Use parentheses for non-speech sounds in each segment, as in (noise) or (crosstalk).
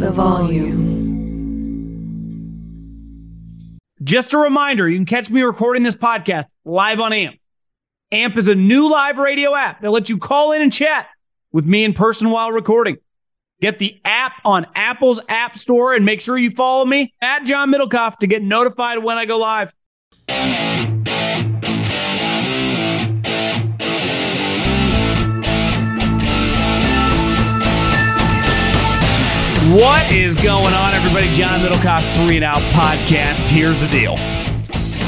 The volume. Just a reminder, you can catch me recording this podcast live on AMP. AMP is a new live radio app that lets you call in and chat with me in person while recording. Get the app on Apple's App Store and make sure you follow me at John Middlekauff to get notified when I go live. What is going on, everybody? John Middlekauff, Three and Out Podcast. Here's the deal.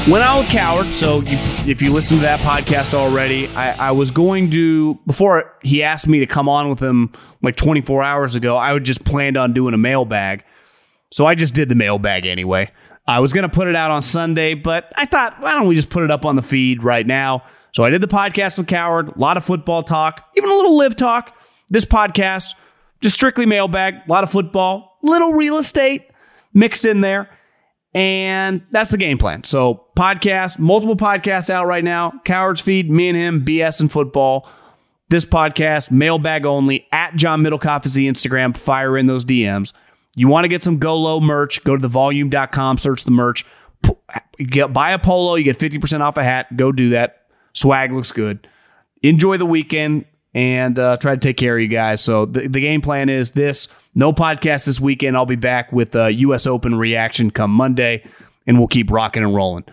Went out with Cowherd, so you, if you listen to that podcast already, I, I was going to before he asked me to come on with him like 24 hours ago. I would just planned on doing a mailbag, so I just did the mailbag anyway. I was going to put it out on Sunday, but I thought, why don't we just put it up on the feed right now? So I did the podcast with Cowherd, a lot of football talk, even a little live talk. This podcast just strictly mailbag, a lot of football, little real estate mixed in there. And that's the game plan. So, podcast, multiple podcasts out right now. Cowherds feed, me and him, BS and football. This podcast, mailbag only. At John Middlekauff is the Instagram. Fire in those DMs. You want to get some GoLow merch, go to thevolume.com, search the merch. Get, buy a polo, you get 50% off a hat. Go do that. Swag looks good. Enjoy the weekend and uh, try to take care of you guys. So the, the game plan is this: no podcast this weekend. I'll be back with a U.S. Open reaction come Monday, and we'll keep rocking and rolling.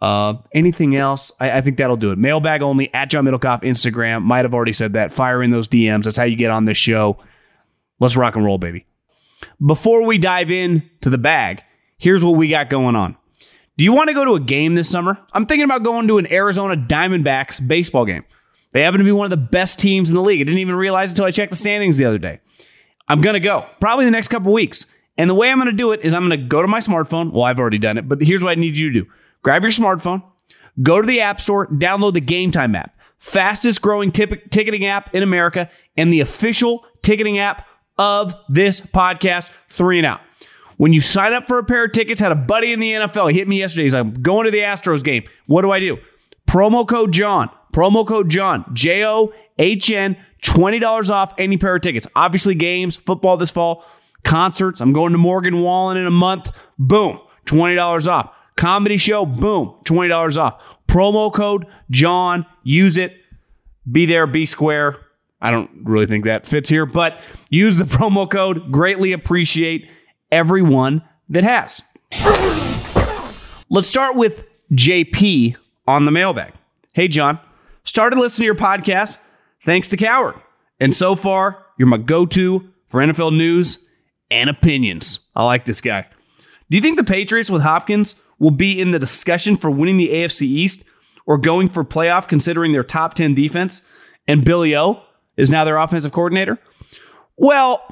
Uh, anything else? I, I, think that'll do it. Mailbag only at John Middlekauff Instagram. Might have already said that. Fire in those DMs. That's how you get on this show. Let's rock and roll, baby. Before we dive in to the bag, here's what we got going on. Do you want to go to a game this summer? I'm thinking about going to an Arizona Diamondbacks baseball game. They happen to be one of the best teams in the league. I didn't even realize until I checked the standings the other day. I'm going to go probably the next couple weeks. And the way I'm going to do it is I'm going to go to my smartphone. Well, I've already done it, but here's what I need you to do grab your smartphone, go to the App Store, download the Gametime app, fastest growing ticketing app in America, and the official ticketing app of this podcast, Three and Out. When you sign up for a pair of tickets, had a buddy in the NFL. He hit me yesterday. He's like, I'm going to the Astros game. What do I do? Promo code John. Promo code John, J O H N, $20 off any pair of tickets. Obviously, games, football this fall, concerts. I'm going to Morgan Wallen in a month. Boom, $20 off. Comedy show, boom, $20 off. Promo code John, use it. Be there, be square. I don't really think that fits here, but use the (laughs) promo code. Greatly appreciate everyone that has. Let's start with JP on the mailbag. Hey, John. Started listening to your podcast thanks to Cowherd. And so far, you're my go to for NFL news and opinions. I like this guy. Do you think the Patriots with Hopkins will be in the discussion for winning the AFC East or going for playoff considering their top 10 defense and Billy O is now their offensive coordinator? Well,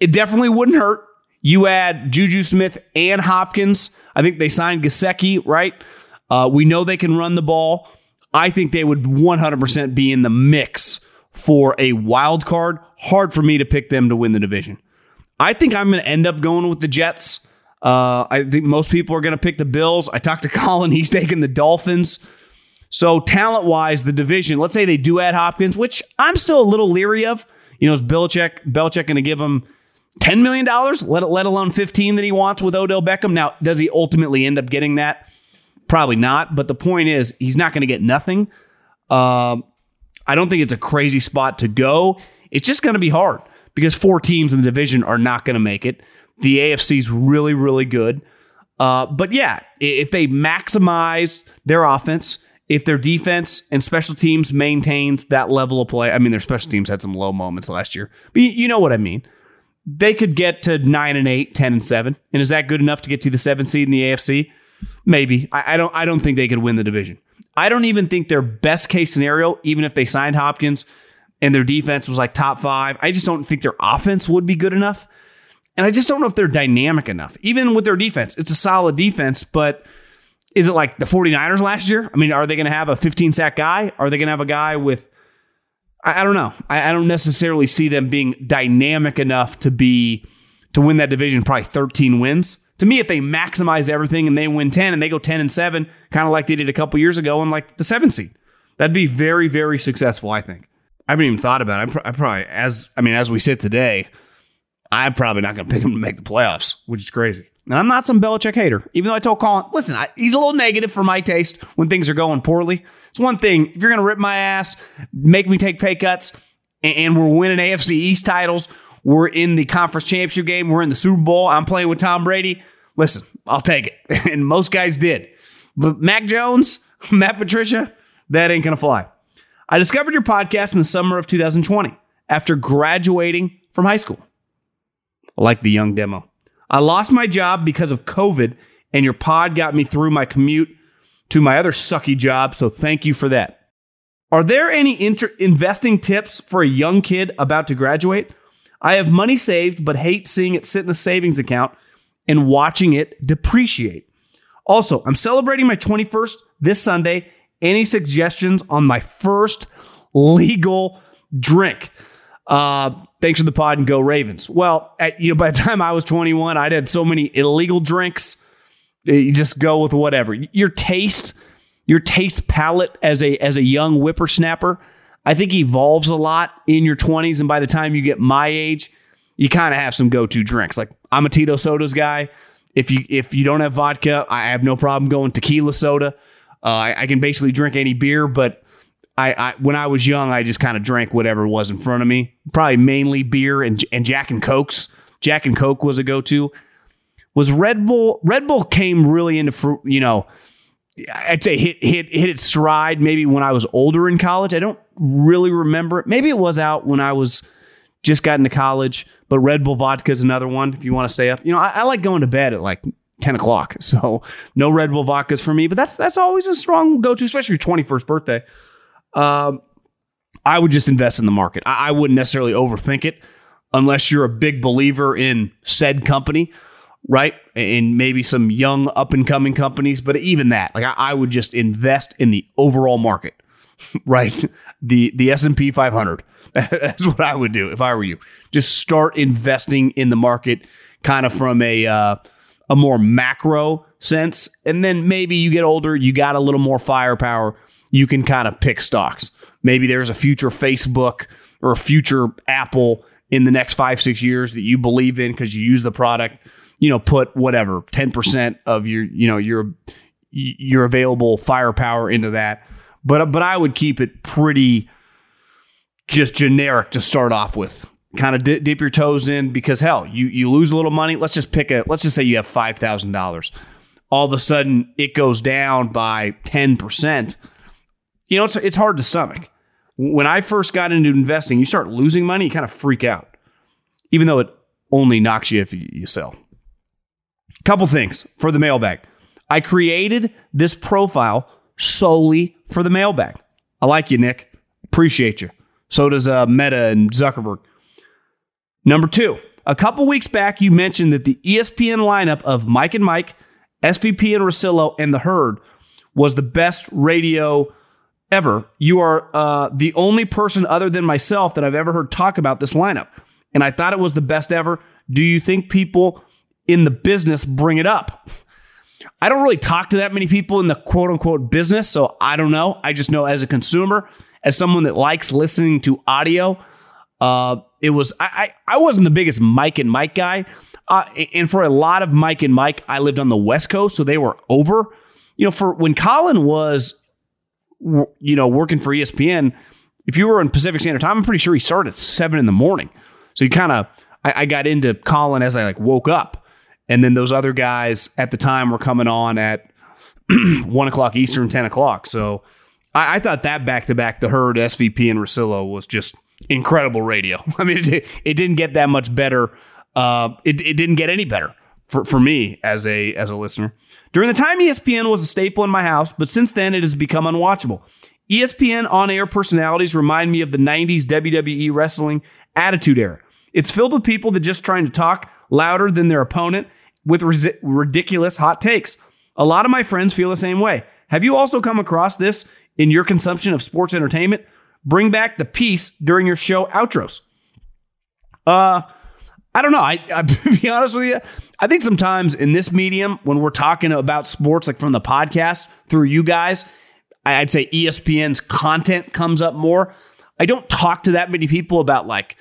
it definitely wouldn't hurt. You add Juju Smith and Hopkins. I think they signed Gesicki, right? Uh, we know they can run the ball. I think they would 100% be in the mix for a wild card. Hard for me to pick them to win the division. I think I'm going to end up going with the Jets. Uh, I think most people are going to pick the Bills. I talked to (laughs) Colin; he's taking the Dolphins. So talent wise, the division. Let's say they do add Hopkins, which I'm still a little leery of. You know, is Belichick Belichick going to give him ten million dollars, let let alone fifteen that he wants with Odell Beckham? Now, does he ultimately end up getting that? Probably not. But the point is, he's not going to get nothing. Um, I don't think it's a crazy spot to go. It's just going to be hard because four teams in the division are not going to make it. The AFC is really, really good. Uh, but yeah, if they maximize their offense, if their defense and special teams maintains that level of play, I mean, their special teams had some low moments last year, but you know what I mean. They could get to 9 and 8, 10 and 7. And is that good enough to get to the seventh seed in the AFC? Maybe. I, I, don't I don't think they could win the division. I don't even think their best case scenario, even if they signed Hopkins and their defense was like top five, I just don't think their offense would be good enough. And I just don't know if they're dynamic enough. Even with their defense, it's a solid defense, but is it like the 49ers last year? I mean, are they going to have a 15 sack guy? Are they going to have a guy with, I, I don't know. I, I, don't necessarily see them being dynamic enough to be, to win that division, probably 13 wins. To me, if they maximize everything and they win 10 and they go 10 and 7, kind of like they did a couple years ago and like the seventh seed, that'd be very, very successful, I think. I haven't even thought about it. I probably, as, I mean, as we sit today, I'm probably not going to pick him to make the playoffs, which is crazy. And I'm not some Belichick hater, even though I told Colin, listen, I, he's a little negative for my taste when things are going poorly. It's one thing, if you're going to rip my ass, make me take pay cuts, and, and we're winning AFC East titles, we're in the conference championship game, we're in the Super Bowl, I'm playing with Tom Brady. Listen, I'll take it. (laughs) and most guys did. But Mac Jones, (laughs) Matt Patricia, that ain't going to fly. I discovered your podcast in the summer of 2020 after graduating from high school. I like the young demo. I lost my job because of COVID, and your pod got me through my commute to my other sucky job, so thank you for that. Are there any inter- investing tips for a young kid about to graduate? I have money saved, but hate seeing it sit in a savings account and watching it depreciate. Also, I'm celebrating my 21st this Sunday. Any suggestions on my first legal drink? Uh, thanks for the pod and go Ravens. Well, at, you know, by the time I was 21, I'd had so many illegal drinks. You just go with whatever. Your taste, your taste palette as a as a young whippersnapper, I think evolves a lot in your 20s. And by the time you get my age, you kind of have some go-to drinks. Like I'm a Tito sodas guy. If you if you don't have vodka, I have no problem going tequila soda. Uh, I, I can basically drink any beer, but I, I when I was young, I just kind of drank whatever was in front of me. Probably mainly beer and and Jack and Cokes. Jack and Coke was a go to. Was Red Bull? Red Bull came really into you know. I'd say hit hit hit its stride maybe when I was older in college. I don't really remember. Maybe it was out when I was just got into college. But Red Bull vodka is another one if you want to stay up. You know, I, I like going to bed at like 10 o'clock. (laughs) So no Red Bull vodkas for me, but that's that's always a strong go to, especially your 21st birthday. Um, I would just invest in the market. I, I wouldn't necessarily overthink it unless you're a big believer in said company, right? And maybe some young up and coming companies. But even that, like I, I would just invest in the overall market, right? The the S and P 500. (laughs) That's what I would do if I were you. Just start investing in the market, kind of from a uh, a more macro sense, and then maybe you get older, you got a little more firepower you can kind of pick stocks. Maybe there's a future Facebook or a future Apple in the next five, six years that you believe in because you use the product. You know, put whatever, 10% of your, you know, your your available firepower into that. But but I would keep it pretty just generic to start off with. Kind of dip, dip your toes in because hell, you you lose a little money. Let's just pick a let's just say you have five thousand dollars. All of a sudden it goes down by ten percent you know, it's, it's hard to stomach. When I first got into investing, you start losing money, you kind of freak out, even though it only knocks you if you sell. Couple things for the mailbag. I created this profile solely for the mailbag. I like you, Nick. Appreciate you. So does uh, Meta and Zuckerberg. Number two, a couple weeks back, you mentioned that the ESPN lineup of Mike and Mike, SVP and Russillo, and The Herd was the best radio ever. You are uh, the only person other than myself that I've ever heard talk about this lineup. And I thought it was the best ever. Do you think people in the business bring it up? I don't really talk to that many people in the quote unquote business, so I don't know. I just know as a consumer, as someone that likes listening to audio, uh, it was I, I, I wasn't the biggest Mike and Mike guy, uh, and for a lot of Mike and Mike, I lived on the West Coast, so they were over. You know, for when Colin was you know, working for ESPN, if you were in Pacific Standard Time, I'm pretty sure he started at seven in the morning. So you kind of, I, I, got into Colin as I like woke up, and then those other guys at the time were coming on at (clears throat) one o'clock Eastern, ten o'clock. So I, I thought that back to back, the herd SVP and Russillo was just incredible radio. (laughs) I mean, it, it didn't get that much better. Uh, it, it didn't get any better for, for me as a as a listener. During the time ESPN was a staple in my house, but since then it has become unwatchable. ESPN on air personalities remind me of the 90s WWE wrestling attitude era. It's filled with people that just trying to talk louder than their opponent with ridiculous hot takes. A lot of my friends feel the same way. Have you also come across this in your consumption of sports entertainment? Bring back the peace during your show outros. Uh, I don't know. I, I (laughs) be honest with you, I think sometimes in this medium, when we're talking about sports, like from the podcast through you guys, I'd say ESPN's content comes up more. I don't talk to that many people about like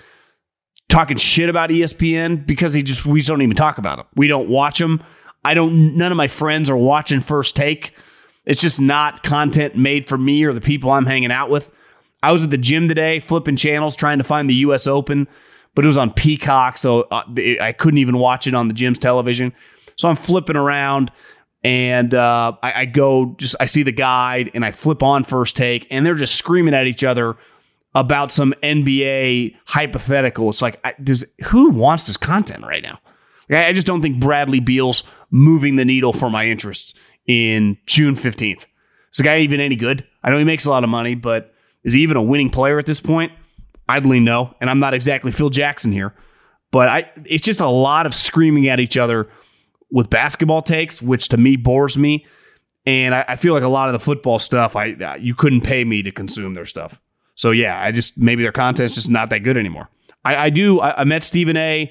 talking shit about ESPN because he just we just don't even talk about them. We don't watch them. I don't. None of my friends are watching First Take. It's just not content made for me or the people I'm hanging out with. I was at the gym today, flipping channels, trying to find the U.S. Open, but it was on Peacock, so uh, I couldn't even watch it on the gym's television. So I'm flipping around, and uh, I, I go just I see the guide, and I flip on First Take, and they're just screaming at each other about some NBA hypothetical. It's like, I, does who wants this content right now? Like, I just don't think Bradley Beal's moving the needle for my interest in June 15th. Is the guy even any good? I know he makes a lot of money, but is he even a winning player at this point? I'd lean no. And I'm not exactly Phil Jackson here, but I it's just a lot of screaming at each other with basketball takes, which to me bores me. And I, I feel like a lot of the football stuff, I you couldn't pay me to consume their stuff. So yeah, I just maybe their content's just not that good anymore. I, I do. I, I, met Stephen A.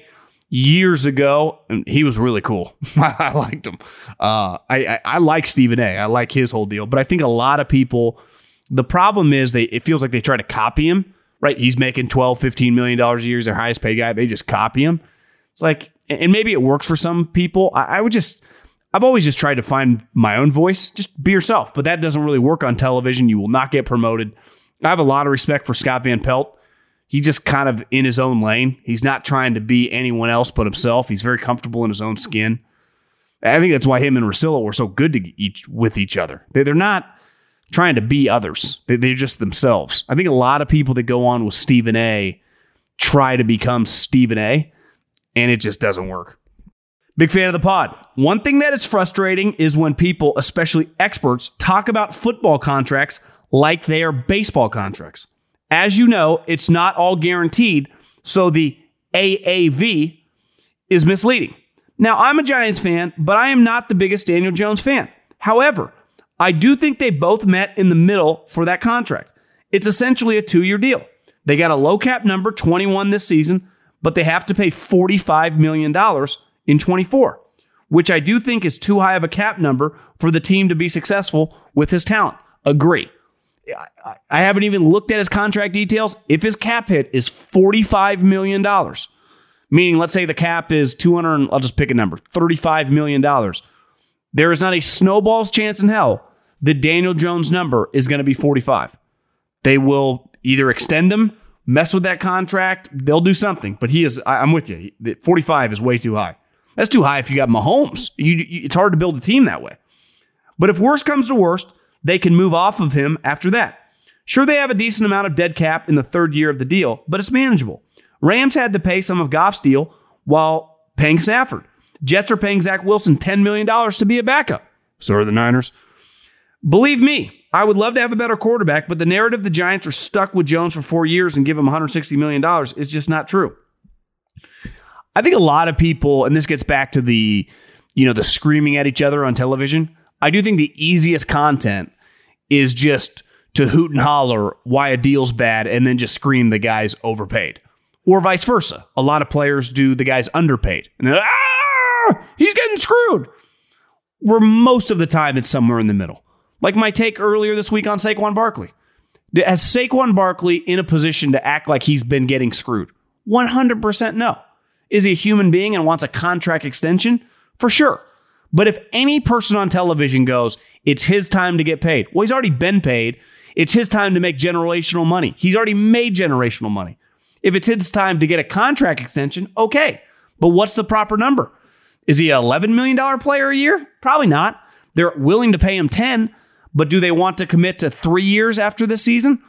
years ago, and he was really cool. (laughs) I liked him. Uh, I, I, I like Stephen A. I like his whole deal. But I think a lot of people. The problem is they it feels like they try to copy him. Right, he's making 12, 15 million dollars a year. He's their highest paid guy. They just copy him. It's like, and maybe it works for some people. I, I would just. I've always just tried to find my own voice. Just be yourself. But that doesn't really work on television. You will not get promoted. I have a lot of respect for Scott Van Pelt. He just kind of in his own lane. He's not trying to be anyone else but himself. He's very comfortable in his own skin. I think that's why him and Russillo were so good to each with each other. They're not trying to be others. They're just themselves. I think a lot of people that go on with Stephen A. try to become Stephen A. and it just doesn't work. Big fan of the pod. One thing that is frustrating is when people, especially experts, talk about football contracts like they are baseball contracts. As you know, it's not all guaranteed, so the AAV is misleading. Now, I'm a Giants fan, but I am not the biggest Daniel Jones fan. However, I do think they both met in the middle for that contract. It's essentially a two year deal. They got a low cap number, 21 this season, but they have to pay $45 million in 24, which I do think is too high of a cap number for the team to be successful with his talent. Agree. I haven't even looked at his contract details. If his cap hit is $45 million, meaning let's say the cap is 200, I'll just pick a number, $35 million, there is not a snowball's chance in hell that Daniel Jones' number is going to be 45. They will either extend him, mess with that contract, they'll do something. But he is, I'm with you. 45 is way too high. That's too high if you got Mahomes. You, it's hard to build a team that way. But if worst comes to worst, they can move off of him after that. Sure, they have a decent amount of dead cap in the third year of the deal, but it's manageable. Rams had to pay some of Goff's deal while paying Stafford. Jets are paying Zach Wilson $10 million to be a backup. So are the Niners. Believe me, I would love to have a better quarterback, but the narrative the Giants are stuck with Jones for four years and give him $160 million is just not true. I think a lot of people, and this gets back to the, you know, the screaming at each other on television. I do think the easiest content is just to hoot and holler why a deal's bad and then just scream the guy's overpaid. Or vice versa. A lot of players do the guy's underpaid. And they're ah, he's getting screwed. Where most of the time it's somewhere in the middle. Like my take earlier this week on Saquon Barkley. Has Saquon Barkley in a position to act like he's been getting screwed? 100% no. Is he a human being and wants a contract extension? For sure. But if any person on television goes, it's his time to get paid, well, he's already been paid. It's his time to make generational money. He's already made generational money. If it's his time to get a contract extension, okay. But what's the proper number? Is he an $11 million player a year? Probably not. They're willing to pay him 10, but do they want to commit to three years after this season?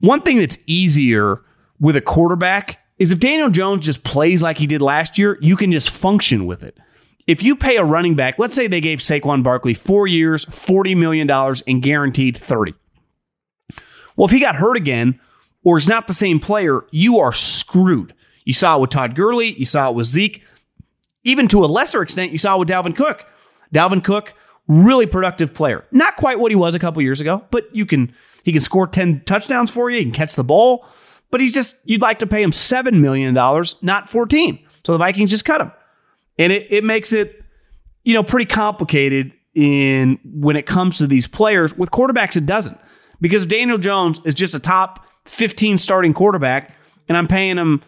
One thing that's easier with a quarterback is if Daniel Jones just plays like he did last year, you can just function with it. If you pay a running back, let's say they gave Saquon Barkley four years, $40 million, and guaranteed 30. Well, if he got hurt again or is not the same player, you are screwed. You saw it with Todd Gurley, you saw it with Zeke. Even to a lesser extent, you saw it with Dalvin Cook. Dalvin Cook, really productive player. Not quite what he was a couple years ago, but you can he can score 10 touchdowns for you, he can catch the ball, but he's just you'd like to pay him 7 million dollars, not 14. So the Vikings just cut him. And it, it makes it you know pretty complicated in when it comes to these players. With quarterbacks it doesn't. Because if Daniel Jones is just a top 15 starting quarterback and I'm paying him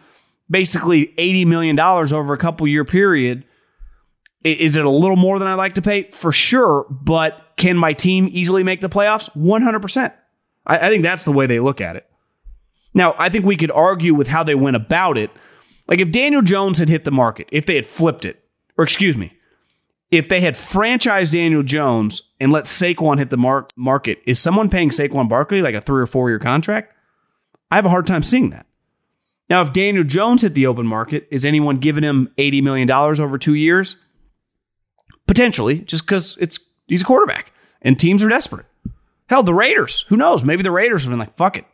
basically $80 million over a couple year period. Is it a little more than I'd like to pay? For sure. But can my team easily make the playoffs? 100%. I, I think that's the way they look at it. Now, I think we could argue with how they went about it. Like if Daniel Jones had hit the market, if they had flipped it, or excuse me, if they had franchised Daniel Jones and let Saquon hit the mar- market, is someone paying Saquon Barkley like a three or four year contract? I have a hard time seeing that. Now, if Daniel Jones hit the open market, is anyone giving him $80 million over two years? Potentially, just because it's he's a quarterback and teams are desperate. Hell, the Raiders, who knows? Maybe the Raiders have been like, fuck it.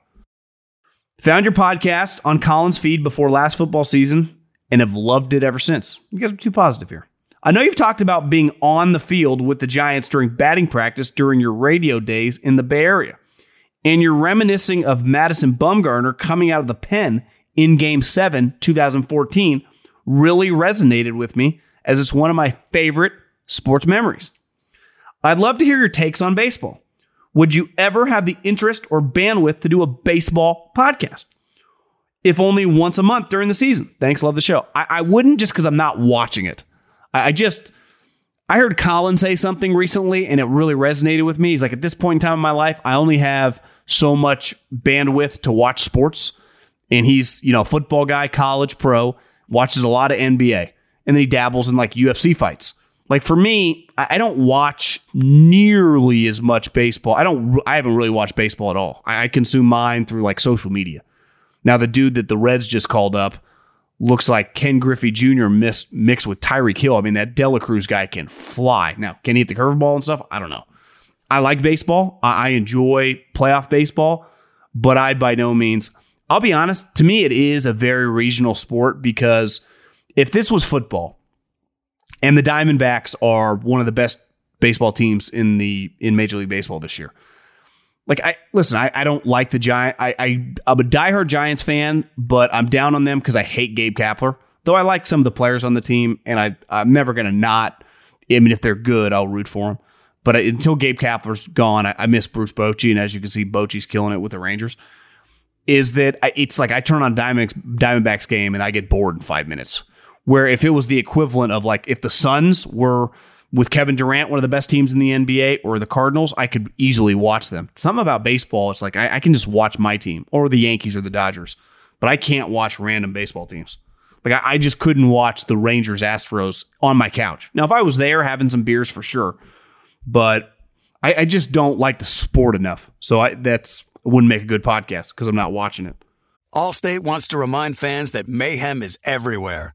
Found your podcast on Colin's feed before last football season and have loved it ever since. You guys are too positive here. I know you've talked about being on the field with the Giants during batting practice during your radio days in the Bay Area. And you're reminiscing of Madison Bumgarner coming out of the pen in Game 7, 2014, really resonated with me as it's one of my favorite sports memories. I'd love to hear your takes on baseball. Would you ever have the interest or bandwidth to do a baseball podcast? If only once a month during the season. Thanks, love the show. I, I wouldn't just because I'm not watching it. I, I just, I heard Colin say something recently and it really resonated with me. He's like, at this point in time in my life, I only have so much bandwidth to watch sports. And he's, you know, football guy, college, pro, watches a lot of NBA. And then he dabbles in like UFC fights. Like for me, I don't watch nearly as much baseball. I don't. I haven't really watched baseball at all. I consume mine through like social media. Now the dude that the Reds just called up looks like Ken Griffey Jr. mixed mixed with Tyreek Hill. I mean that De La Cruz guy can fly. Now can he hit the curveball and stuff? I don't know. I like baseball. I enjoy playoff baseball, but I by no means. I'll be honest. To me, it is a very regional sport because if this was football and the Diamondbacks are one of the best baseball teams in the in Major League Baseball this year. Like I listen, I, I don't like the Giant. I, I I'm a diehard Giants fan, but I'm down on them because I hate Gabe Kapler. Though I like some of the players on the team, and I I'm never gonna not. I mean, if they're good, I'll root for them. But until Gabe Kapler's gone, I, I, miss Bruce Bochy, and as you can see, Bochy's killing it with the Rangers. Is that I, it's like I turn on Diamondbacks, Diamondbacks game and I get bored in five minutes. Where if it was the equivalent of like if the Suns were with Kevin Durant, one of the best teams in the NBA, or the Cardinals, I could easily watch them. Something about baseball, it's like I, I, can just watch my team or the Yankees or the Dodgers, but I can't watch random baseball teams. Like I, I just couldn't watch the Rangers Astros on my couch. Now, if I was there having some beers for sure, but I, I just don't like the sport enough. So I, that's wouldn't make a good podcast because I'm not watching it. Allstate wants to remind fans that mayhem is everywhere,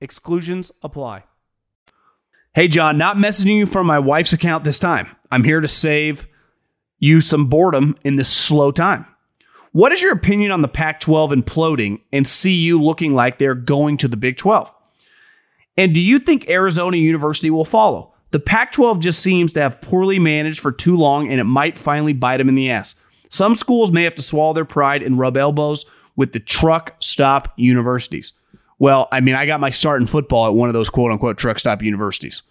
exclusions apply. Hey, John, not messaging you from my wife's account this time. I'm here to save you some boredom in this slow time. What is your opinion on the Pac 12 imploding and CU looking like they're going to the Big 12? And do you think Arizona University will follow? The Pac 12 just seems to have poorly managed for too long and it might finally bite them in the ass. Some schools may have to swallow their pride and rub elbows with the truck stop universities. Well, I mean, I got my start in football at one of those quote unquote truck stop universities,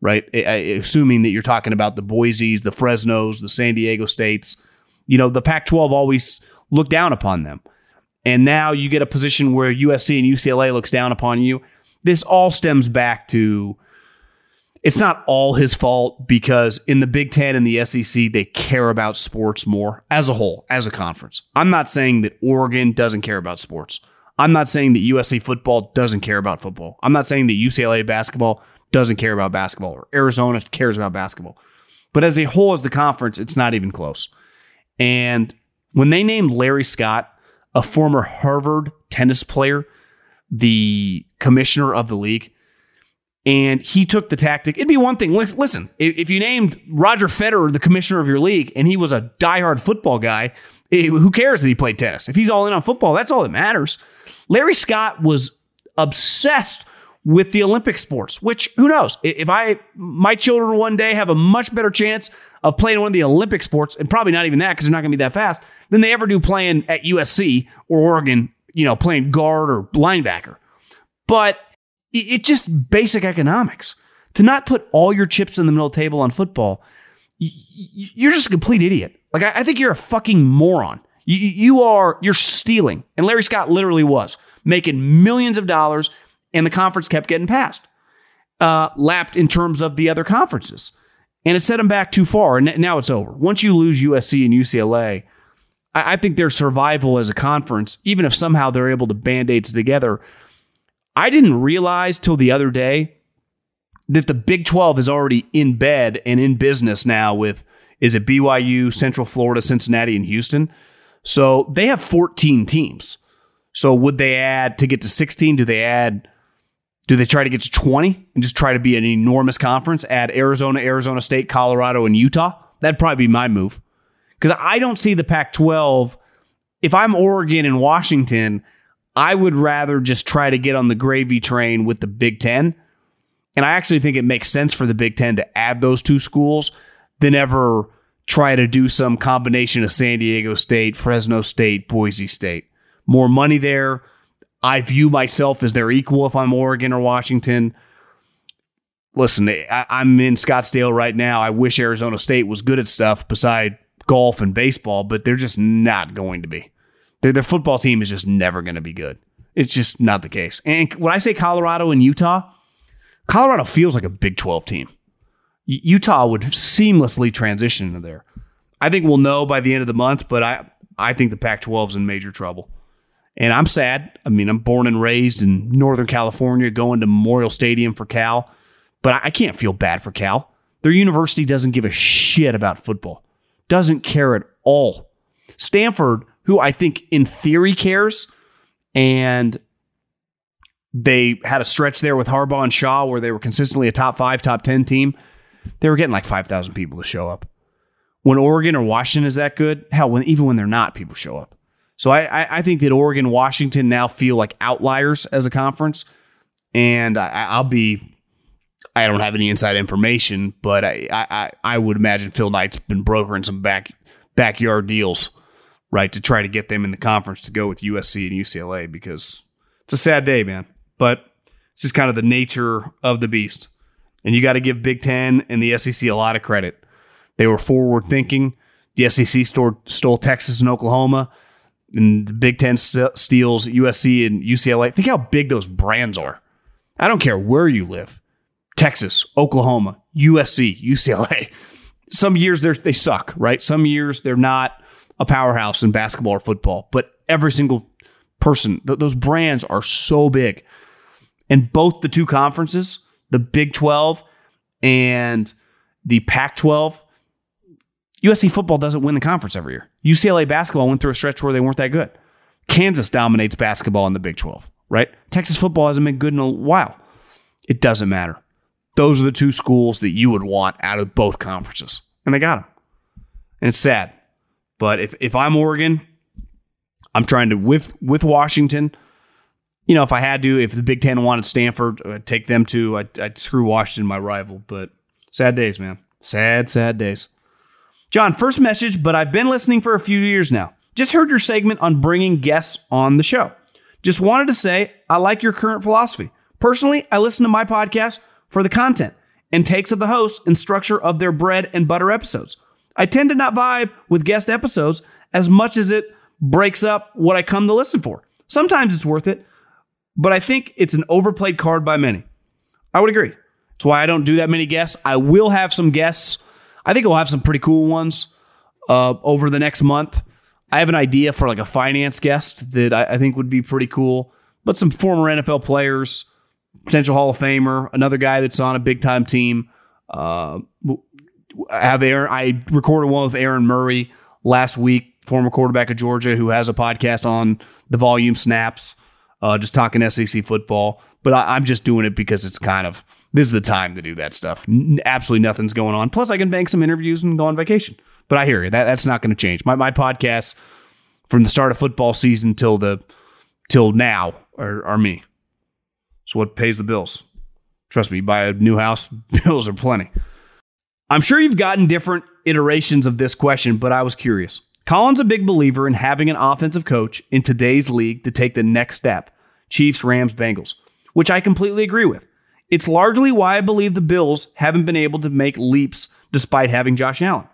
right? I, I, assuming that you're talking about the Boise's, the Fresnos, the San Diego States. You know, the Pac 12 always looked down upon them. And now you get a position where USC and UCLA looks down upon you. This all stems back to it's not all his fault because in the Big Ten and the SEC, they care about sports more as a whole, as a conference. I'm not saying that Oregon doesn't care about sports. I'm not saying that USC football doesn't care about football. I'm not saying that UCLA basketball doesn't care about basketball or Arizona cares about basketball. But as a whole, as the conference, it's not even close. And when they named Larry Scott, a former Harvard tennis player, the commissioner of the league, and he took the tactic. It'd be one thing. Listen, if you named Roger Federer the commissioner of your league and he was a diehard football guy, eh, who cares that he played tennis? If he's all in on football, that's all that matters. Larry Scott was obsessed with the Olympic sports, which who knows? If I my children one day have a much better chance of playing one of the Olympic sports, and probably not even that because they're not going to be that fast, than they ever do playing at USC or Oregon, you know, playing guard or linebacker. But it's just basic economics. To not put all your chips in the middle table on football, you're just a complete idiot. Like I think you're a fucking moron. You are you're stealing, and Larry Scott literally was making millions of dollars, and the conference kept getting passed, uh, lapped in terms of the other conferences, and it set them back too far. And now it's over. Once you lose USC and UCLA, I think their survival as a conference, even if somehow they're able to band aids together, I didn't realize till the other day that the Big 12 is already in bed and in business now with is it BYU, Central Florida, Cincinnati, and Houston. So they have 14 teams. So would they add to get to 16? Do they add do they try to get to 20 and just try to be an enormous conference? Add Arizona, Arizona State, Colorado, and Utah? That'd probably be my move. Because I don't see the Pac 12. If I'm Oregon and Washington, I would rather just try to get on the gravy train with the Big Ten. And I actually think it makes sense for the Big Ten to add those two schools than ever try to do some combination of San Diego State, Fresno State, Boise State. More money there. I view myself as their equal if I'm Oregon or Washington. Listen, I, am in Scottsdale right now. I wish Arizona State was good at stuff beside golf and baseball, but they're just not going to be. Their, their football team is just never going to be good. It's just not the case. And when I say Colorado and Utah, Colorado feels like a Big 12 team. Utah would seamlessly transition into there. I think we'll know by the end of the month, but I, I think the Pac 12 is in major trouble. And I'm sad. I mean, I'm born and raised in Northern California, going to Memorial Stadium for Cal, but I can't feel bad for Cal. Their university doesn't give a shit about football, doesn't care at all. Stanford who I think in theory cares, and they had a stretch there with Harbaugh and Shaw where they were consistently a top five, top 10 team. They were getting like 5,000 people to show up. When Oregon or Washington is that good, hell, when, even when they're not, people show up. So I, I, I think that Oregon, Washington now feel like outliers as a conference. And I, I'll be, I don't have any inside information, but I, I, I would imagine Phil Knight's been brokering some back backyard deals, right, to try to get them in the conference to go with USC and UCLA because it's a sad day, man. But this is kind of the nature of the beast. And you got to give Big Ten and the SEC a lot of credit. They were forward thinking. The SEC stole, Texas and Oklahoma, and the Big Ten steals USC and UCLA. Think how big those brands are. I don't care where you live Texas, Oklahoma, USC, UCLA. (laughs) Some years they suck, right? Some years they're not a powerhouse in basketball or football, but every single person, th- those brands are so big. And both the two conferences, the Big 12 and the Pac 12, USC football doesn't win the conference every year. UCLA basketball went through a stretch where they weren't that good. Kansas dominates basketball in the Big 12, right? Texas football hasn't been good in a while. It doesn't matter. Those are the two schools that you would want out of both conferences. And they got them. And it's sad. But if, if I'm Oregon, I'm trying to with with Washington. You know, if I had to, if the Big Ten wanted Stanford, I'd take them too. I'd, I'd screw Washington, my rival. But sad days, man. Sad, sad days. John, first message, but I've been listening for a few years now. Just heard your segment on bringing guests on the show. Just wanted to say I like your current philosophy. Personally, I listen to my podcast for the content and takes of the hosts and structure of their bread and butter episodes. I tend to not vibe with guest episodes as much as it breaks up what I come to listen for. Sometimes it's worth it, but I think it's an overplayed card by many. I would agree. That's why I don't do that many guests. I will have some guests I think we'll have some pretty cool ones uh, over the next month. I have an idea for like a finance guest that I, I think would be pretty cool, but some former NFL players, potential Hall of Famer, another guy that's on a big time team. Uh, have Aaron. I recorded one with Aaron Murray last week, former quarterback of Georgia, who has a podcast on the volume snaps, uh, just talking SEC football. But I, I'm just doing it because it's kind of this is the time to do that stuff. N- absolutely nothing's going on. Plus, I can bank some interviews and go on vacation. But I hear you. That that's not going to change. My my podcasts from the start of football season till the till now are, are me. It's what pays the bills. Trust me, buy a new house, (laughs) bills are plenty. I'm sure you've gotten different iterations of this question, but I was curious. Colin's a big believer in having an offensive coach in today's league to take the next step. Chiefs, Rams, Bengals, which I completely agree with. It's largely why I believe the Bills haven't been able to make leaps despite having Josh Allen.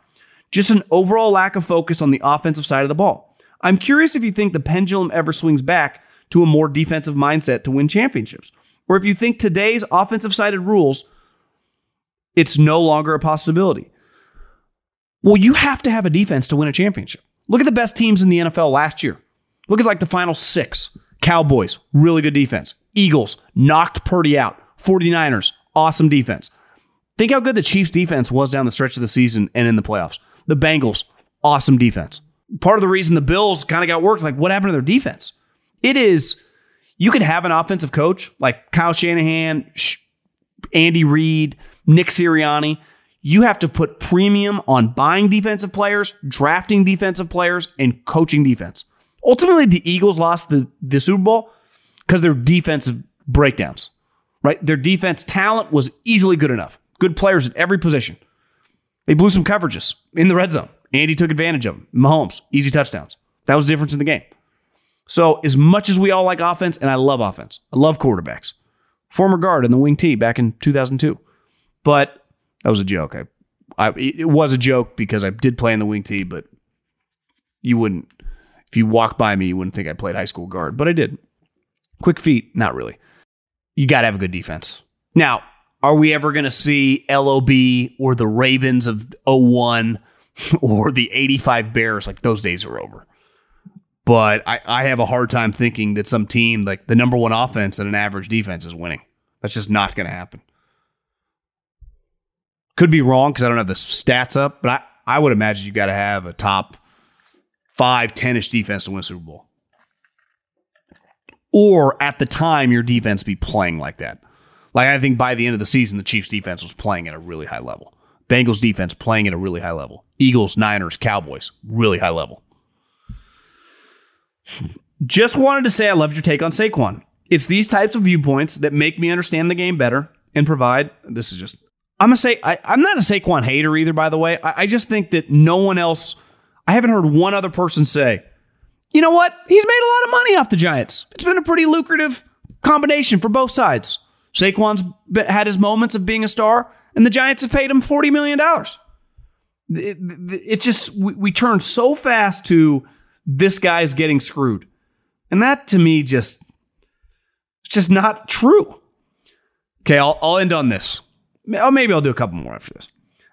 Just an overall lack of focus on the offensive side of the ball. I'm curious if you think the pendulum ever swings back to a more defensive mindset to win championships, or if you think today's offensive sided rules, it's no longer a possibility. Well, you have to have a defense to win a championship. Look at the best teams in the NFL last year. Look at like the final six Cowboys, really good defense. Eagles knocked Purdy out. 49ers, awesome defense. Think how good the Chiefs defense was down the stretch of the season and in the playoffs. The Bengals, awesome defense. Part of the reason the Bills kind of got worked, like what happened to their defense? It is, you could have an offensive coach like Kyle Shanahan, Andy Reid, Nick Sirianni. You have to put premium on buying defensive players, drafting defensive players, and coaching defense. Ultimately, the Eagles lost the, the Super Bowl because their defensive breakdowns right? Their defense talent was easily good enough. Good players at every position. They blew some coverages in the red zone. Andy took advantage of them. Mahomes, easy touchdowns. That was the difference in the game. So, as much as we all like offense, and I love offense, I love quarterbacks. Former guard in the wing T back in 2002. But that was a joke. I, I, it was a joke because I did play in the wing T, but you wouldn't, if you walked by me, you wouldn't think I played high school guard, but I did. Quick feet, not really you got to have a good defense. Now, are we ever going to see LOB or the Ravens of 01 (laughs) or the 85 Bears? Like those days are over. But I, I have a hard time thinking that some team, like the number one offense and an average defense, is winning. That's just not going to happen. Could be wrong because I don't have the stats up, but I, I would imagine you got to have a top five, 10 ish defense to win Super Bowl. or at the time your defense be playing like that. Like I think by the end of the season, the Chiefs defense was playing at a really high level. Bengals defense playing at a really high level. Eagles, Niners, Cowboys, really high level. Just wanted to say I loved your take on Saquon. It's these types of viewpoints that make me understand the game better and provide. This is just. I'm gonna say I, am not a Saquon hater either. By the way, I, I just think that no one else. I haven't heard one other person say, you know what? He's made a lot of money off the Giants. It's been a pretty lucrative combination for both sides. Saquon's had his moments of being a star, and the Giants have paid him $40 million. It, it just, we, we turn so fast to this guy's getting screwed. And that to me just, it's just not true. Okay, I'll, I'll end on this. Or oh, maybe I'll do a couple more after this.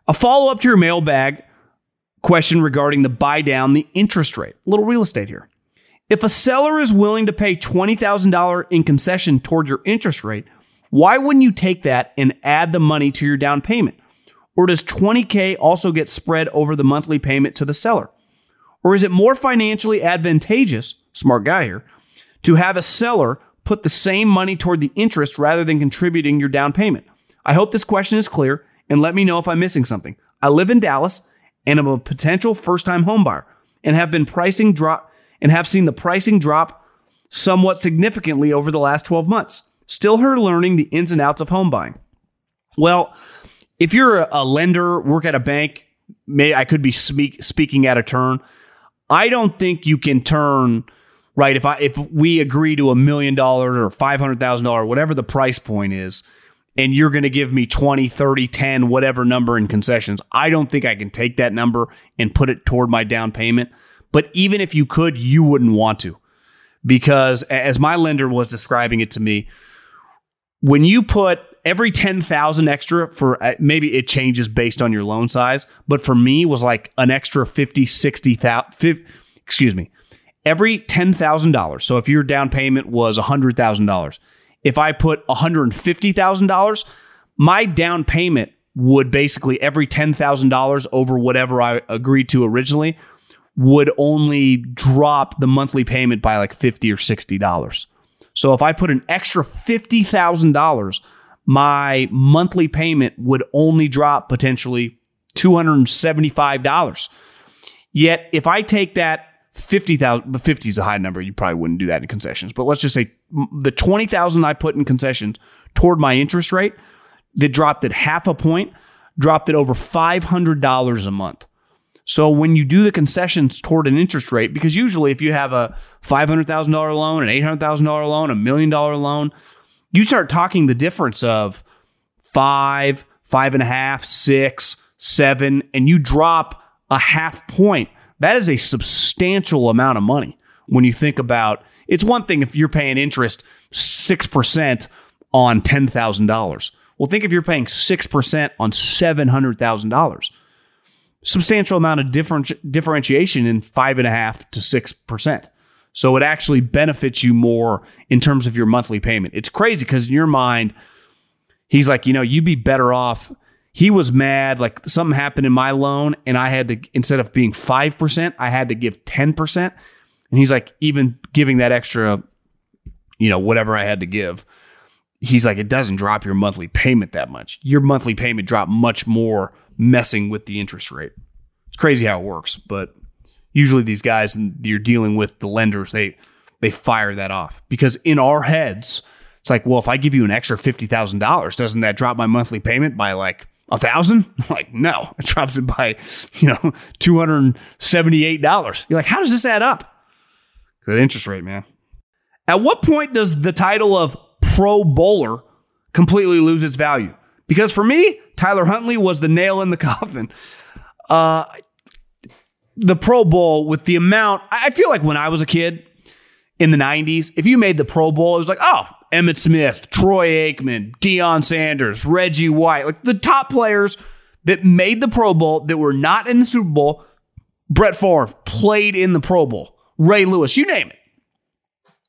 A follow up to your mailbag question regarding the buy down the interest rate. A little real estate here. If a seller is willing to pay $20,000 in concession toward your interest rate, why wouldn't you take that and add the money to your down payment? Or does 20K also get spread over the monthly payment to the seller? Or is it more financially advantageous, smart guy here, to have a seller put the same money toward the interest rather than contributing your down payment? I hope this question is clear and let me know if I'm missing something. I live in Dallas and I'm a potential first-time homebuyer and have been pricing drop and have seen the pricing drop somewhat significantly over the last 12 months. Still her learning the ins and outs of home buying. Well, if you're a, lender, work at a bank, may I could be speak, speaking out of turn. I don't think you can turn right if I if we agree to a million dollars or five hundred thousand dollars, whatever the price point is, and you're going to give me 20, 30, 10, whatever number in concessions. I don't think I can take that number and put it toward my down payment. But even if you could, you wouldn't want to. Because as my lender was describing it to me, when you put every 10,000 extra for uh, maybe it changes based on your loan size, but for me was like an extra 50, 60,000 excuse me. Every $10,000. So if your down payment was $100,000, if I put $150,000, my down payment would basically every $10,000 over whatever I agreed to originally would only drop the monthly payment by like 50 or $60. So if I put an extra $50,000, my monthly payment would only drop potentially $275. Yet if I take that 50,000, but 50 is a high number, you probably wouldn't do that in concessions. But let's just say the 20,000 I put in concessions toward my interest rate that dropped at half a point, dropped it over $500 a month. So when you do the concessions toward an interest rate, because usually if you have a $500,000 loan, an $800,000 loan, a million dollar loan, you start talking the difference of five, five and a half, six, seven, and you drop a half point. That is a substantial amount of money when you think about it's one thing if you're paying interest 6% on $10,000. Well, think if you're paying 6% on $700,000 substantial amount of different differentiation in five and a half to six percent. So it actually benefits you more in terms of your monthly payment. It's crazy because in your mind, he's like, you know, you'd be better off. He was mad, like something happened in my loan, and I had to instead of being five percent, I had to give ten percent. And he's like, even giving that extra, you know, whatever I had to give, he's like, it doesn't drop your monthly payment that much. Your monthly payment dropped much more messing with the interest rate. It's crazy how it works, but usually these guys and you're dealing with the lenders, they they fire that off because in our heads, it's like, well, if I give you an extra fifty thousand dollars, doesn't that drop my monthly payment by like a thousand? (laughs) Like, no, it drops it by, you know, two hundred seventy-eight dollars. You're like, how does this add up? That interest rate, man. At what point does the title of Pro Bowler completely lose its value? Because for me, Tyler Huntley was the nail in the (laughs) coffin. Uh, the Pro Bowl with the amount, I feel like when I was a kid in the 90s, if you made the Pro Bowl, it was like, oh, Emmitt Smith, Troy Aikman, Deion Sanders, Reggie White, like the top players that made the Pro Bowl that were not in the Super Bowl. Brett Favre played in the Pro Bowl. Ray Lewis, you name it.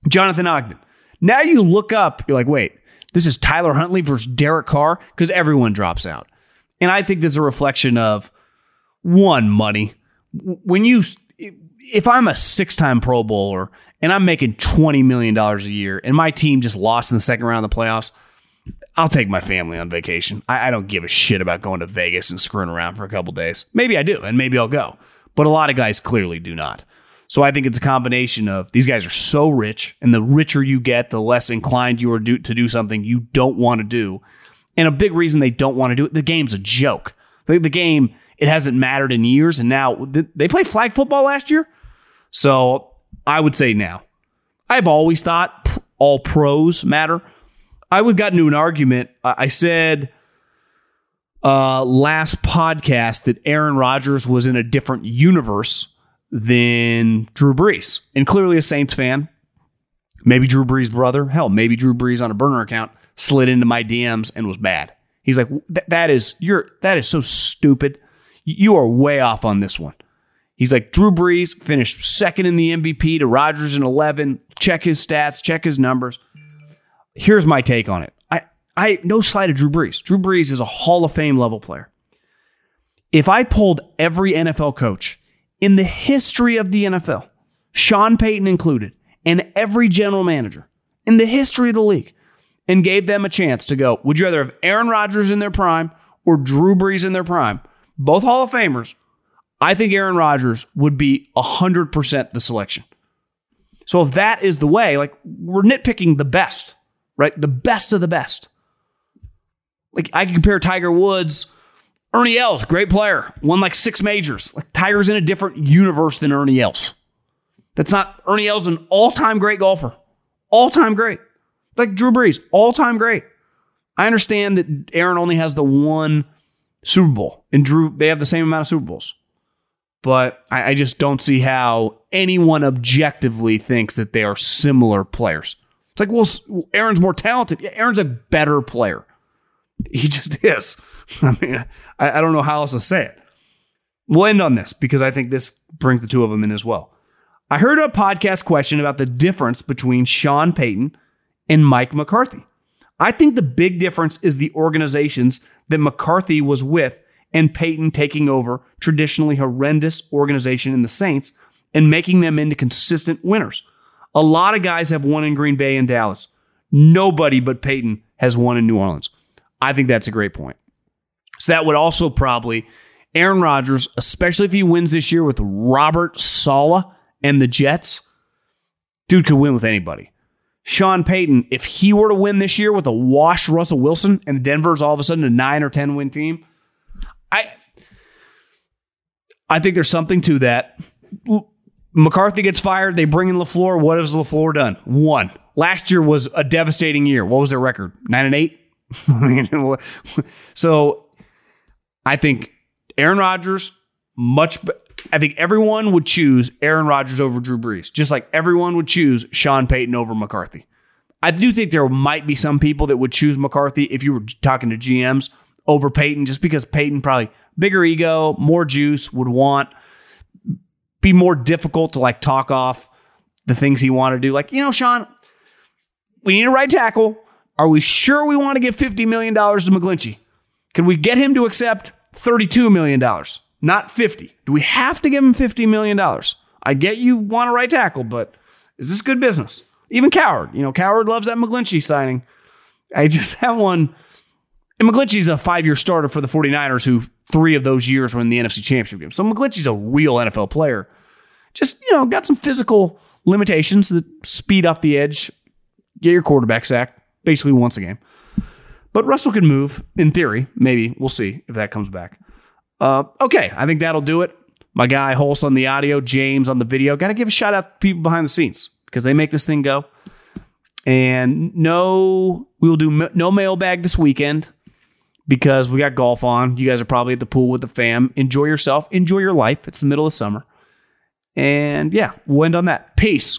Jonathan Ogden. Now you look up, you're like, wait, this is Tyler Huntley versus Derek Carr because everyone drops out. And I think there's a reflection of one, money. When you, if I'm a six time Pro Bowler and I'm making $20 million a year and my team just lost in the second round of the playoffs, I'll take my family on vacation. I, I don't give a shit about going to Vegas and screwing around for a couple days. Maybe I do, and maybe I'll go. But a lot of guys clearly do not. So I think it's a combination of these guys are so rich, and the richer you get, the less inclined you are do, to do something you don't want to do. And a big reason they don't want to do it, the game's a joke. The, the game, it hasn't mattered in years, and now they played flag football last year. So I would say now. I've always thought all pros matter. I would got into an argument. I said uh, last podcast that Aaron Rodgers was in a different universe than Drew Brees, and clearly a Saints fan. Maybe Drew Brees' brother. Hell, maybe Drew Brees on a burner account slid into my DMs and was bad. He's like, that is you're that is so stupid. You are way off on this one. He's like, Drew Brees finished second in the MVP to Rodgers in 11. Check his stats, check his numbers. Here's my take on it. I, I no slight of Drew Brees. Drew Brees is a Hall of Fame level player. If I pulled every NFL coach in the history of the NFL, Sean Payton included, and every general manager in the history of the league, and gave them a chance to go, would you rather have Aaron Rodgers in their prime or Drew Brees in their prime? Both Hall of Famers. I think Aaron Rodgers would be 100% the selection. So if that is the way, like we're nitpicking the best, right? The best of the best. Like I can compare Tiger Woods, Ernie Els, great player, won like six majors. Like Tiger's in a different universe than Ernie Els. That's not Ernie Els, an all-time great golfer, all-time great. Like Drew Brees, all-time great. I understand that Aaron only has the one Super Bowl, and Drew they have the same amount of Super Bowls but I, I, just don't see how anyone objectively thinks that they are similar players. It's like, well, Aaron's more talented. Yeah, Aaron's a better player. He just (laughs) is. I mean, I, I don't know how else to say it. We'll end on this because I think this brings the two of them in as well. I heard a podcast question about the difference between Sean Payton and Mike McCarthy. I think the big difference is the organizations that McCarthy was with and Payton taking over traditionally horrendous organization in the Saints and making them into consistent winners. A lot of guys have won in Green Bay and Dallas. Nobody but Payton has won in New Orleans. I think that's a great point. So that would also probably Aaron Rodgers, especially if he wins this year with Robert Saleh and the Jets, dude could win with anybody. Sean Payton, if he were to win this year with a washed Russell Wilson and the Denver's all of a sudden a nine or 10 win team, I I think there's something to that. McCarthy gets fired. They bring in LaFleur. What has LaFleur done? One. Last year was a devastating year. What was their record? Nine and eight. (laughs) (laughs) so I think Aaron Rodgers much. I think everyone would choose Aaron Rodgers over Drew Brees, just like everyone would choose Sean Payton over McCarthy. I do think there might be some people that would choose McCarthy if you were talking to GMs over Payton just because Payton probably bigger ego, more juice, would want be more difficult to like talk off the things he wanted to do. Like, you know, Sean, we need a right tackle. Are we sure we want to give $50 million to McGlinchey? Can we get him to accept $32 million, not 50? Do we have to give him $50 million? I get you want a right tackle, but is this good business? Even Cowherd, you know, Cowherd loves that McGlinchey signing. I just (laughs) had one and McGlinchey's a five year starter for the 49ers, who three of those years were in the NFC Championship game. So McGlinchey's a real NFL player. Just, you know, got some physical limitations that speed off the edge, get your quarterback sacked basically once a game. But Russell can move, in theory. Maybe. We'll see if that comes back. Uh, okay, I think that'll do it. My guy Holst on the audio, James on the video. Got to give a shout out to people behind the scenes because they make this thing go. And no, we will do no mailbag this weekend because we got golf on. You guys are probably at the pool with the fam. Enjoy yourself. Enjoy your life. It's the middle of summer. And yeah, we'll end on that. Peace.